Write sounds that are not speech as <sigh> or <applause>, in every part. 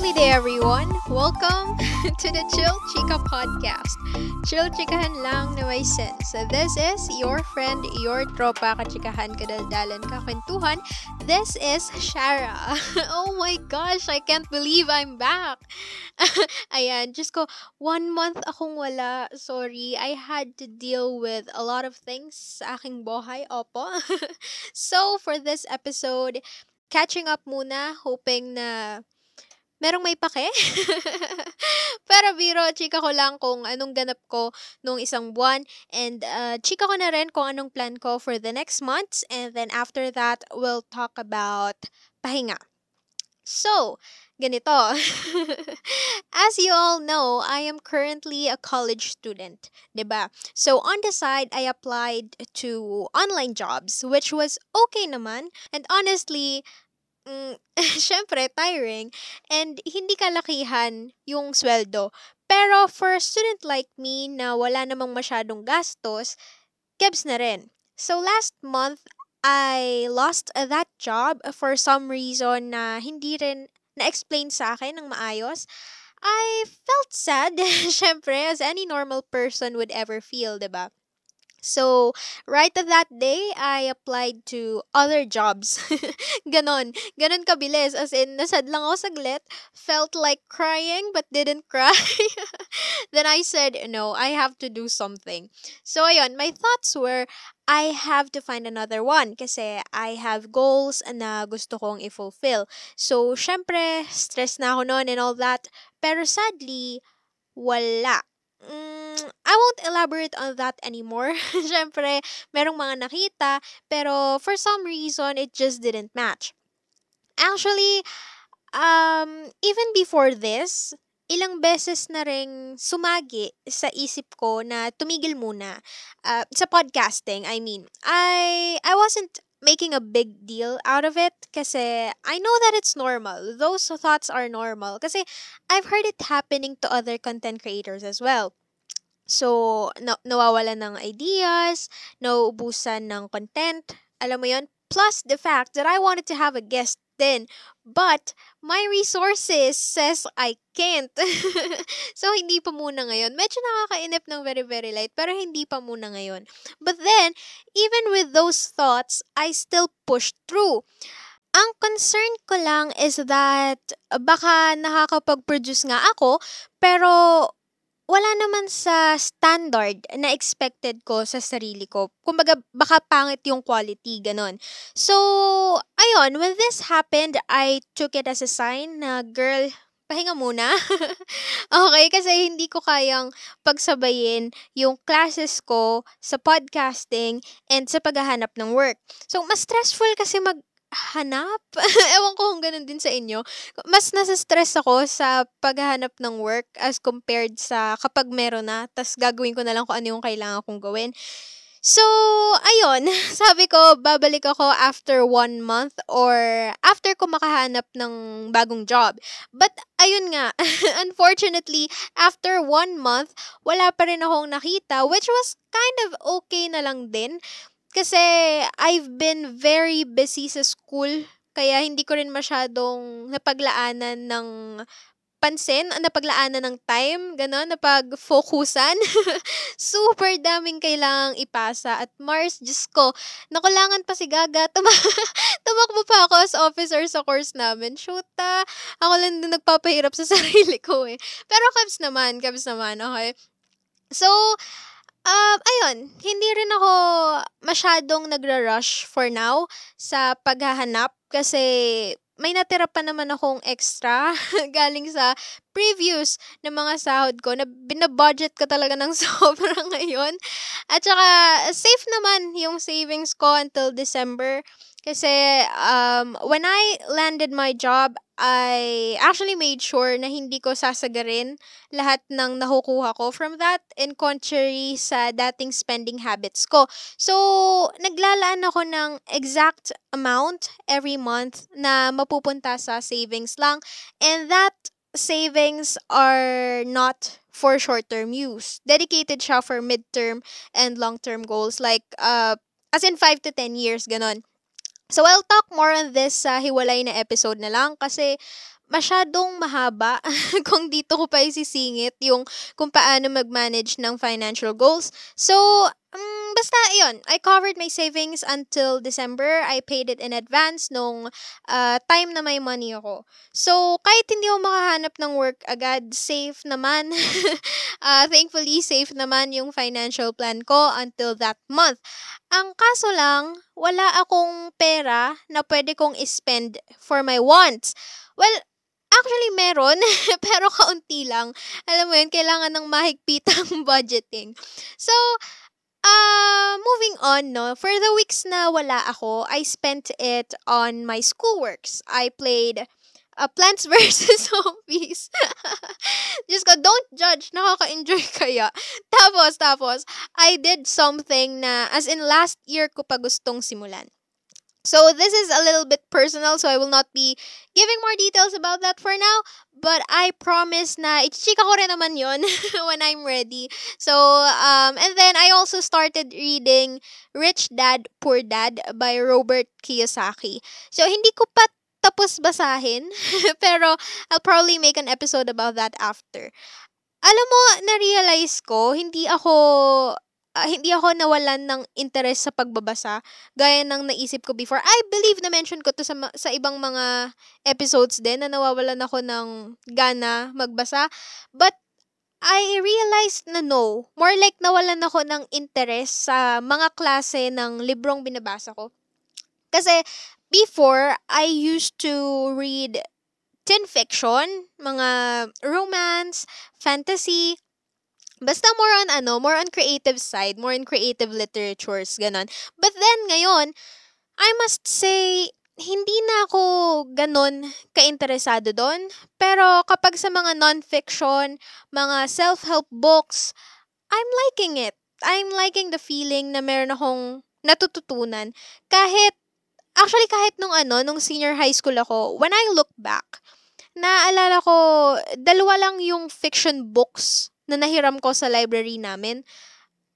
lovely day, everyone. Welcome <laughs> to the Chill Chica podcast. Chill chikahan lang na may sense. So this is your friend, your tropa, kachikahan, kadaldalan, kakwentuhan. This is Shara. <laughs> oh my gosh, I can't believe I'm back. <laughs> Ayan, just ko, one month akong wala. Sorry, I had to deal with a lot of things sa aking buhay. Opo. so, for this episode, catching up muna, hoping na merong may pake. <laughs> Pero biro, chika ko lang kung anong ganap ko nung isang buwan. And uh, chika ko na rin kung anong plan ko for the next months. And then after that, we'll talk about pahinga. So, ganito. <laughs> As you all know, I am currently a college student, 'di ba? So on the side, I applied to online jobs, which was okay naman. And honestly, mm, <laughs> syempre, tiring. And hindi kalakihan yung sweldo. Pero for a student like me na wala namang masyadong gastos, kebs na rin. So last month, I lost that job for some reason na hindi rin na-explain sa akin ng maayos. I felt sad, <laughs> syempre, as any normal person would ever feel, ba? So, right at that day, I applied to other jobs. <laughs> ganon. Ganon kabilis. As in, nasad lang ako saglit, felt like crying but didn't cry. <laughs> then I said, no, I have to do something. So, ayun, my thoughts were, I have to find another one kasi I have goals na gusto kong i-fulfill. So, syempre, stress na ako noon and all that. Pero sadly, wala. Mm, I won't elaborate on that anymore. <laughs> Syempre, merong mga nakita, pero for some reason, it just didn't match. Actually, um, even before this, ilang beses na ring sumagi sa isip ko na tumigil muna. Uh, sa podcasting, I mean. I, I wasn't making a big deal out of it kasi I know that it's normal. Those thoughts are normal kasi I've heard it happening to other content creators as well. So, na- nawawalan ng ideas, nauubusan ng content, alam mo yon Plus the fact that I wanted to have a guest then, but my resources says I can't. <laughs> so, hindi pa muna ngayon. Medyo nakakainip ng very, very light, pero hindi pa muna ngayon. But then, even with those thoughts, I still pushed through. Ang concern ko lang is that baka nakakapag-produce nga ako, pero wala naman sa standard na expected ko sa sarili ko. Kumbaga, baka pangit yung quality, ganon. So, ayun, when this happened, I took it as a sign na, girl, pahinga muna. <laughs> okay, kasi hindi ko kayang pagsabayin yung classes ko sa podcasting and sa paghahanap ng work. So, mas stressful kasi mag hanap. <laughs> Ewan ko kung ganun din sa inyo. Mas nasa-stress ako sa paghahanap ng work as compared sa kapag meron na, tas gagawin ko na lang kung ano yung kailangan kong gawin. So, ayun, <laughs> sabi ko, babalik ako after one month or after ko makahanap ng bagong job. But, ayun nga, <laughs> unfortunately, after one month, wala pa rin akong nakita, which was kind of okay na lang din. Kasi I've been very busy sa school, kaya hindi ko rin masyadong napaglaanan ng pansin, napaglaanan ng time, gano'n, napag-focusan. <laughs> Super daming kailangang ipasa. At Mars, Diyos ko, nakulangan pa si Gaga. Tuma- <laughs> tumakbo pa ako as officer sa course namin. Shoota, ako lang din nagpapahirap sa <laughs> sarili ko eh. Pero kabs naman, kabs naman, okay? So, Um, ayun, hindi rin ako masyadong nagra-rush for now sa paghahanap kasi may natira pa naman akong extra <laughs> galing sa previous na mga sahod ko na binabudget ko talaga ng <laughs> sobra ngayon. At saka, safe naman yung savings ko until December. Kasi um, when I landed my job, I actually made sure na hindi ko sasagarin lahat ng nakukuha ko from that in contrary sa dating spending habits ko. So, naglalaan ako ng exact amount every month na mapupunta sa savings lang. And that savings are not for short-term use. Dedicated siya for mid-term and long-term goals like uh, as in 5 to 10 years, ganon. So, I'll talk more on this sa hiwalay na episode na lang kasi masyadong mahaba <laughs> kung dito ko pa isisingit yung kung paano mag-manage ng financial goals. So, um, basta yon I covered my savings until December. I paid it in advance nung uh, time na may money ako. So, kahit hindi ako makahanap ng work agad, safe naman. uh, <laughs> thankfully, safe naman yung financial plan ko until that month. Ang kaso lang, wala akong pera na pwede kong ispend for my wants. Well, Actually, meron, <laughs> pero kaunti lang. Alam mo yun, kailangan ng mahigpitang <laughs> budgeting. So, uh, moving on, no, for the weeks na wala ako, I spent it on my schoolworks. I played uh, Plants <laughs> vs. Zombies. <laughs> Just ko, don't judge. Nakaka-enjoy <laughs> kaya. Tapos, tapos, I did something na, as in last year ko pa gustong simulan. So this is a little bit personal, so I will not be giving more details about that for now. But I promise na ichika ko rin naman yon <laughs> when I'm ready. So, um, and then I also started reading Rich Dad, Poor Dad by Robert Kiyosaki. So, hindi ko pa tapos basahin, <laughs> pero I'll probably make an episode about that after. Alam mo, na-realize ko, hindi ako uh, hindi ako nawalan ng interest sa pagbabasa gaya ng naisip ko before. I believe na mention ko to sa sa ibang mga episodes din na nawawalan ako ng gana magbasa. But I realized na no. More like nawalan ako ng interest sa mga klase ng librong binabasa ko. Kasi before, I used to read teen fiction, mga romance, fantasy, Basta more on ano, more on creative side, more on creative literatures, ganon. But then, ngayon, I must say, hindi na ako ganon kainteresado doon. Pero kapag sa mga non-fiction, mga self-help books, I'm liking it. I'm liking the feeling na meron akong natututunan. Kahit, actually kahit nung ano, nung senior high school ako, when I look back, naalala ko, dalawa lang yung fiction books na nahiram ko sa library namin.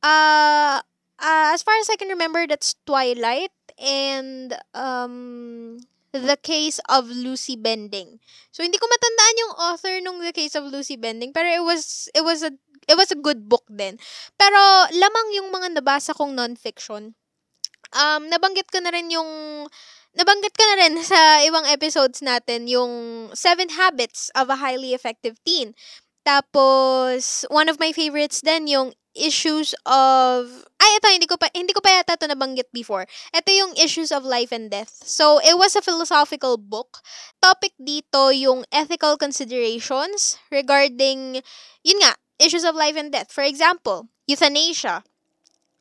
Uh, uh, as far as I can remember, that's Twilight and um, The Case of Lucy Bending. So hindi ko matandaan yung author nung The Case of Lucy Bending, pero it was it was a it was a good book din. Pero lamang yung mga nabasa kong non-fiction. Um, nabanggit ko na rin yung nabanggit ko na rin <laughs> sa ibang episodes natin yung Seven Habits of a Highly Effective Teen. Tapos, one of my favorites din yung issues of ay ito hindi ko pa hindi ko pa yata to nabanggit before. Ito yung issues of life and death. So it was a philosophical book. Topic dito yung ethical considerations regarding yun nga, issues of life and death. For example, euthanasia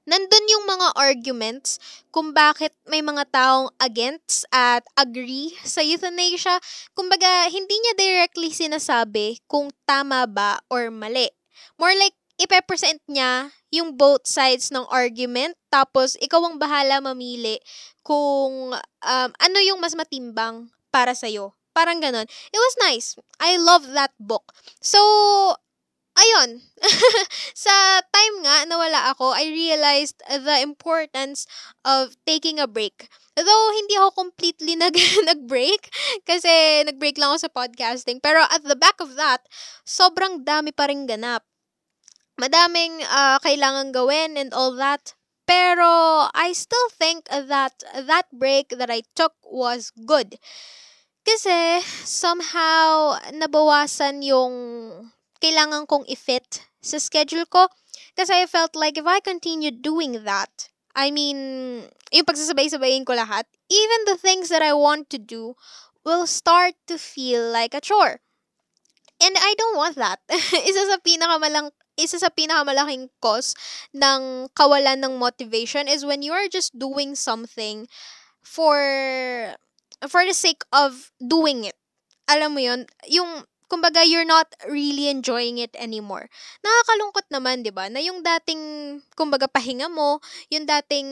nandun yung mga arguments kung bakit may mga taong against at agree sa euthanasia. Kumbaga, hindi niya directly sinasabi kung tama ba or mali. More like, ipepresent niya yung both sides ng argument, tapos ikaw ang bahala mamili kung um, ano yung mas matimbang para sa'yo. Parang ganon. It was nice. I love that book. So, ayun, <laughs> sa time nga na wala ako, I realized the importance of taking a break. Though, hindi ako completely <laughs> nag, nag-break kasi nag-break lang ako sa podcasting. Pero at the back of that, sobrang dami pa rin ganap. Madaming uh, kailangan gawin and all that. Pero I still think that that break that I took was good. Kasi somehow nabawasan yung kailangan kong i-fit sa schedule ko. Kasi I felt like if I continued doing that, I mean, yung pagsasabay-sabayin ko lahat, even the things that I want to do will start to feel like a chore. And I don't want that. <laughs> isa sa pinakamalang isa sa pinakamalaking cause ng kawalan ng motivation is when you are just doing something for for the sake of doing it. Alam mo yun, yung kumbaga you're not really enjoying it anymore. Nakakalungkot naman, 'di ba? Na yung dating kumbaga pahinga mo, yung dating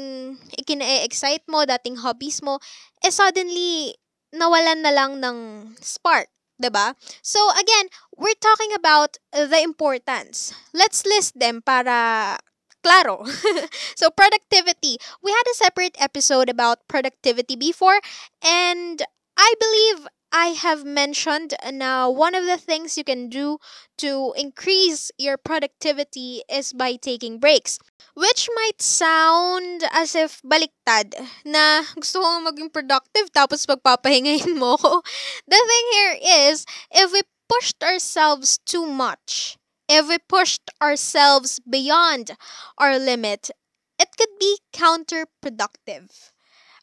ikina-excite mo, dating hobbies mo, eh suddenly nawalan na lang ng spark. 'di ba? So again, we're talking about the importance. Let's list them para claro. <laughs> so productivity. We had a separate episode about productivity before and I believe I have mentioned na one of the things you can do to increase your productivity is by taking breaks. Which might sound as if baliktad na gusto ko maging productive tapos pagpapahingahin mo. <laughs> The thing here is, if we pushed ourselves too much, if we pushed ourselves beyond our limit, it could be counterproductive.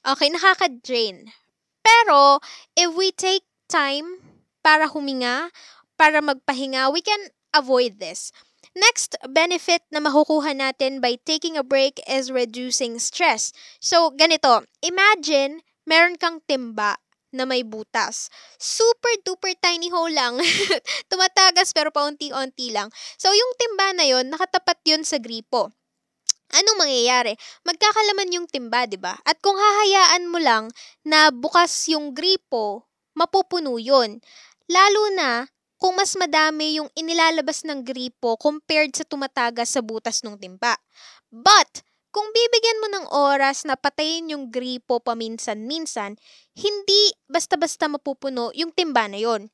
Okay, nakaka-drain. Pero, if we take time para huminga, para magpahinga, we can avoid this. Next benefit na makukuha natin by taking a break is reducing stress. So, ganito, imagine meron kang timba na may butas. Super duper tiny hole lang. <laughs> Tumatagas pero paunti-unti lang. So, yung timba na yon nakatapat yon sa gripo. Anong mangyayari? Magkakalaman yung timba, 'di ba? At kung hahayaan mo lang na bukas yung gripo, mapupuno 'yon. Lalo na kung mas madami yung inilalabas ng gripo compared sa tumatagas sa butas ng timba. But, kung bibigyan mo ng oras na patayin yung gripo paminsan-minsan, hindi basta-basta mapupuno yung timba na yon.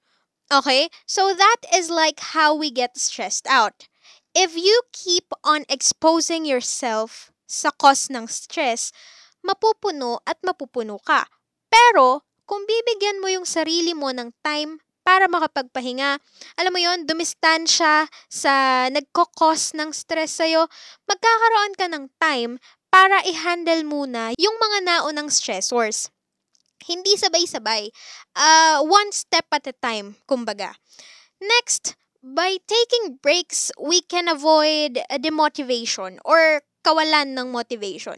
Okay? So that is like how we get stressed out. If you keep on exposing yourself sa cause ng stress, mapupuno at mapupuno ka. Pero, kung bibigyan mo yung sarili mo ng time para makapagpahinga. Alam mo yon dumistansya sa nagkokos ng stress sa'yo, magkakaroon ka ng time para i-handle muna yung mga naunang stressors. Hindi sabay-sabay. Uh, one step at a time, kumbaga. Next, by taking breaks, we can avoid a demotivation or kawalan ng motivation.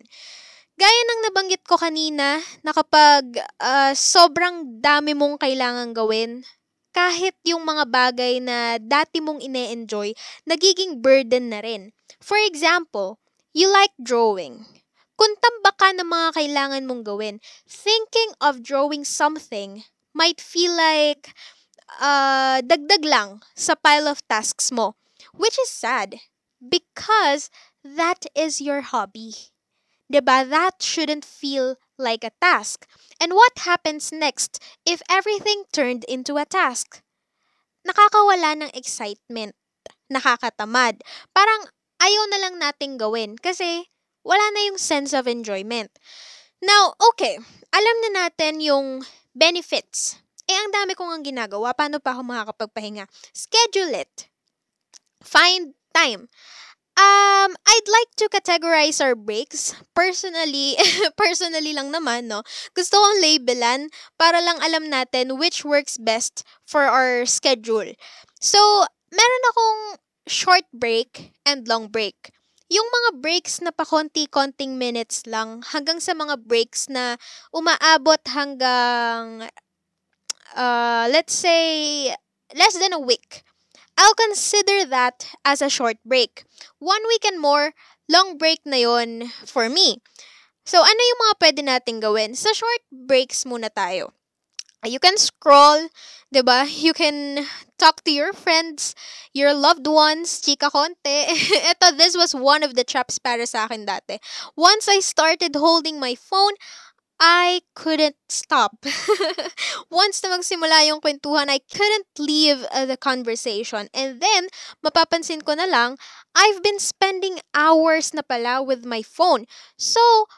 Gaya ng nabanggit ko kanina, na kapag uh, sobrang dami mong kailangan gawin, kahit yung mga bagay na dati mong ine-enjoy, nagiging burden na rin. For example, you like drawing. Kung tamba ka ng mga kailangan mong gawin, thinking of drawing something might feel like uh, dagdag lang sa pile of tasks mo, which is sad because that is your hobby. Diba? That shouldn't feel like a task. And what happens next if everything turned into a task? Nakakawala ng excitement. Nakakatamad. Parang ayaw na lang nating gawin kasi wala na yung sense of enjoyment. Now, okay, alam na natin yung benefits. Eh, ang dami kong ang ginagawa. Paano pa ako makakapagpahinga? Schedule it. Find time. Um, I'd like to categorize our breaks. Personally, <laughs> personally lang naman, no? Gusto kong labelan para lang alam natin which works best for our schedule. So, meron akong short break and long break. Yung mga breaks na pa konti-konting minutes lang hanggang sa mga breaks na umaabot hanggang uh, let's say less than a week. I'll consider that as a short break. One week and more, long break na yon for me. So, ano yung mga pwede nating gawin? Sa short breaks muna tayo. You can scroll, ba? You can talk to your friends, your loved ones, chika konti. <laughs> Ito, this was one of the traps para sa akin dati. Once I started holding my phone, I couldn't stop. <laughs> Once na magsimula yung kwentuhan, I couldn't leave uh, the conversation. And then, mapapansin ko na lang, I've been spending hours na pala with my phone. So,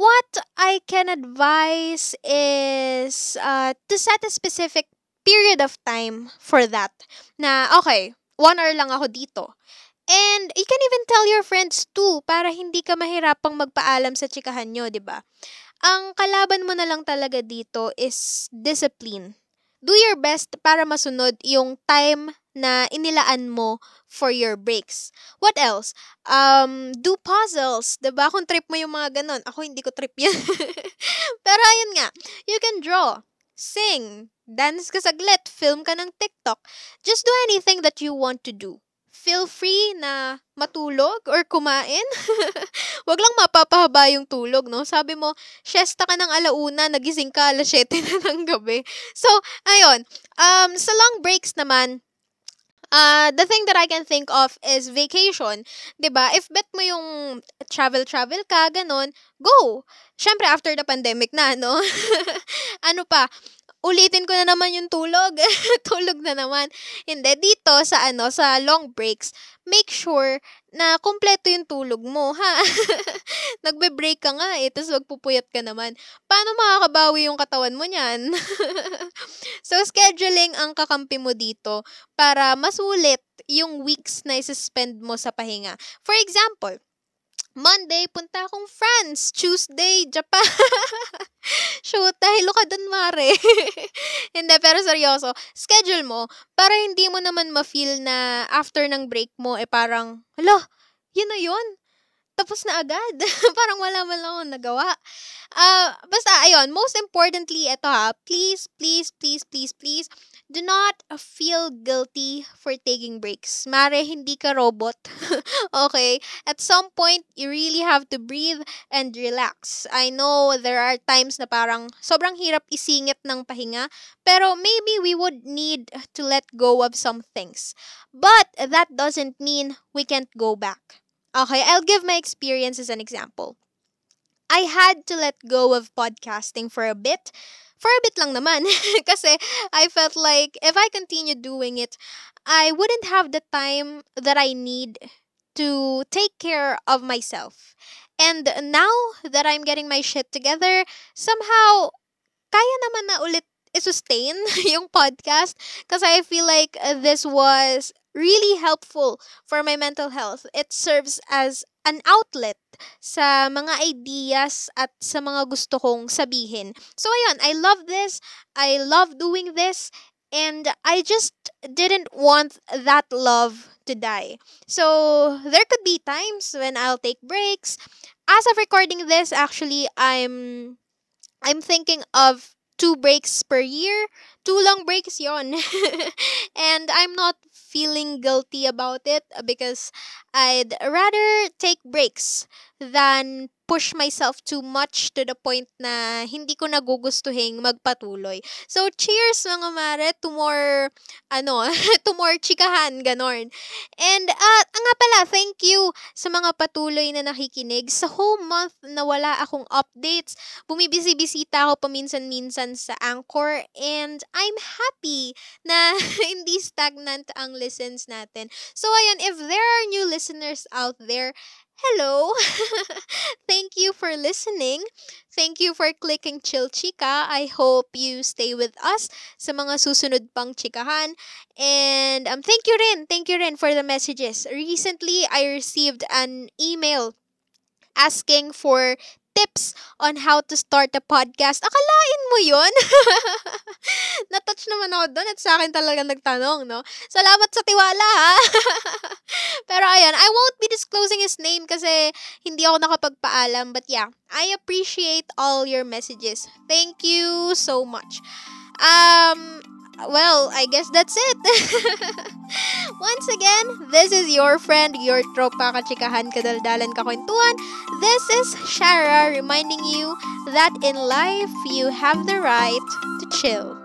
what I can advise is uh, to set a specific period of time for that. Na, okay, one hour lang ako dito. And you can even tell your friends too para hindi ka mahirapang magpaalam sa chikahan nyo, di ba? Ang kalaban mo na lang talaga dito is discipline. Do your best para masunod yung time na inilaan mo for your breaks. What else? Um, do puzzles. ba diba? Kung trip mo yung mga ganon. Ako hindi ko trip yan. <laughs> Pero ayun nga, you can draw, sing, dance ka saglit, film ka ng TikTok. Just do anything that you want to do feel free na matulog or kumain. <laughs> Wag lang mapapahaba yung tulog, no? Sabi mo, siesta ka ng alauna, nagising ka alas 7 na ng gabi. So, ayun. Um, sa long breaks naman, Uh, the thing that I can think of is vacation. ba? If bet mo yung travel-travel ka, ganun, go! Syempre, after the pandemic na, no? <laughs> ano pa? Ulitin ko na naman yung tulog. <laughs> tulog na naman. Hindi, dito sa ano, sa long breaks, make sure na kompleto yung tulog mo, ha? <laughs> Nagbe-break ka nga eh, tapos magpupuyat ka naman. Paano makakabawi yung katawan mo niyan? <laughs> so, scheduling ang kakampi mo dito para masulit yung weeks na isi-spend mo sa pahinga. For example, Monday, punta akong France. Tuesday, Japan. <laughs> Shoot, hello ka dun, Mare. <laughs> hindi, pero seryoso. Schedule mo para hindi mo naman ma-feel na after ng break mo, eh parang, hala, yun na yun tapos na agad. <laughs> Parang wala man lang akong nagawa. Uh, basta, ayun, most importantly, ito ha, please, please, please, please, please, do not feel guilty for taking breaks. Mare, hindi ka robot. <laughs> okay? At some point, you really have to breathe and relax. I know there are times na parang sobrang hirap isingit ng pahinga, pero maybe we would need to let go of some things. But that doesn't mean we can't go back. Okay, I'll give my experience as an example. I had to let go of podcasting for a bit. For a bit lang naman. <laughs> Kasi I felt like if I continue doing it, I wouldn't have the time that I need to take care of myself. And now that I'm getting my shit together, somehow, kaya naman na ulit i-sustain <laughs> yung podcast because I feel like this was really helpful for my mental health. It serves as an outlet sa mga ideas at sa mga gusto kong sabihin. So ayun, I love this. I love doing this and I just didn't want that love to die. So there could be times when I'll take breaks. As of recording this, actually I'm I'm thinking of two breaks per year. Two long breaks yon. <laughs> and I'm not feeling guilty about it because I'd rather take breaks than push myself too much to the point na hindi ko nagugustuhin magpatuloy. So, cheers mga mare to more, ano, <laughs> to more chikahan, ganon. And, uh, nga pala, thank you sa mga patuloy na nakikinig. Sa whole month na wala akong updates, bumibisi-bisita ako paminsan-minsan sa Anchor and I'm happy na <laughs> hindi stagnant ang listens natin. So, ayun, if there are new listeners out there, hello! <laughs> Thank you for listening. Thank you for clicking Chill Chika. I hope you stay with us sa mga susunod pang chikahan. And um, thank you rin, thank you rin for the messages. Recently, I received an email asking for tips on how to start a podcast. Akalain mo yun? <laughs> Natouch naman ako doon at sa akin talaga nagtanong, no? Salamat sa tiwala, ha? <laughs> Pero ayan, I won't be disclosing his name kasi hindi ako nakapagpaalam. But yeah, I appreciate all your messages. Thank you so much. Um, well, I guess that's it. <laughs> Once again, this is your friend, your tropa kachikahan kadaldalan kakwentuhan. This is Shara reminding you that in life you have the right to chill.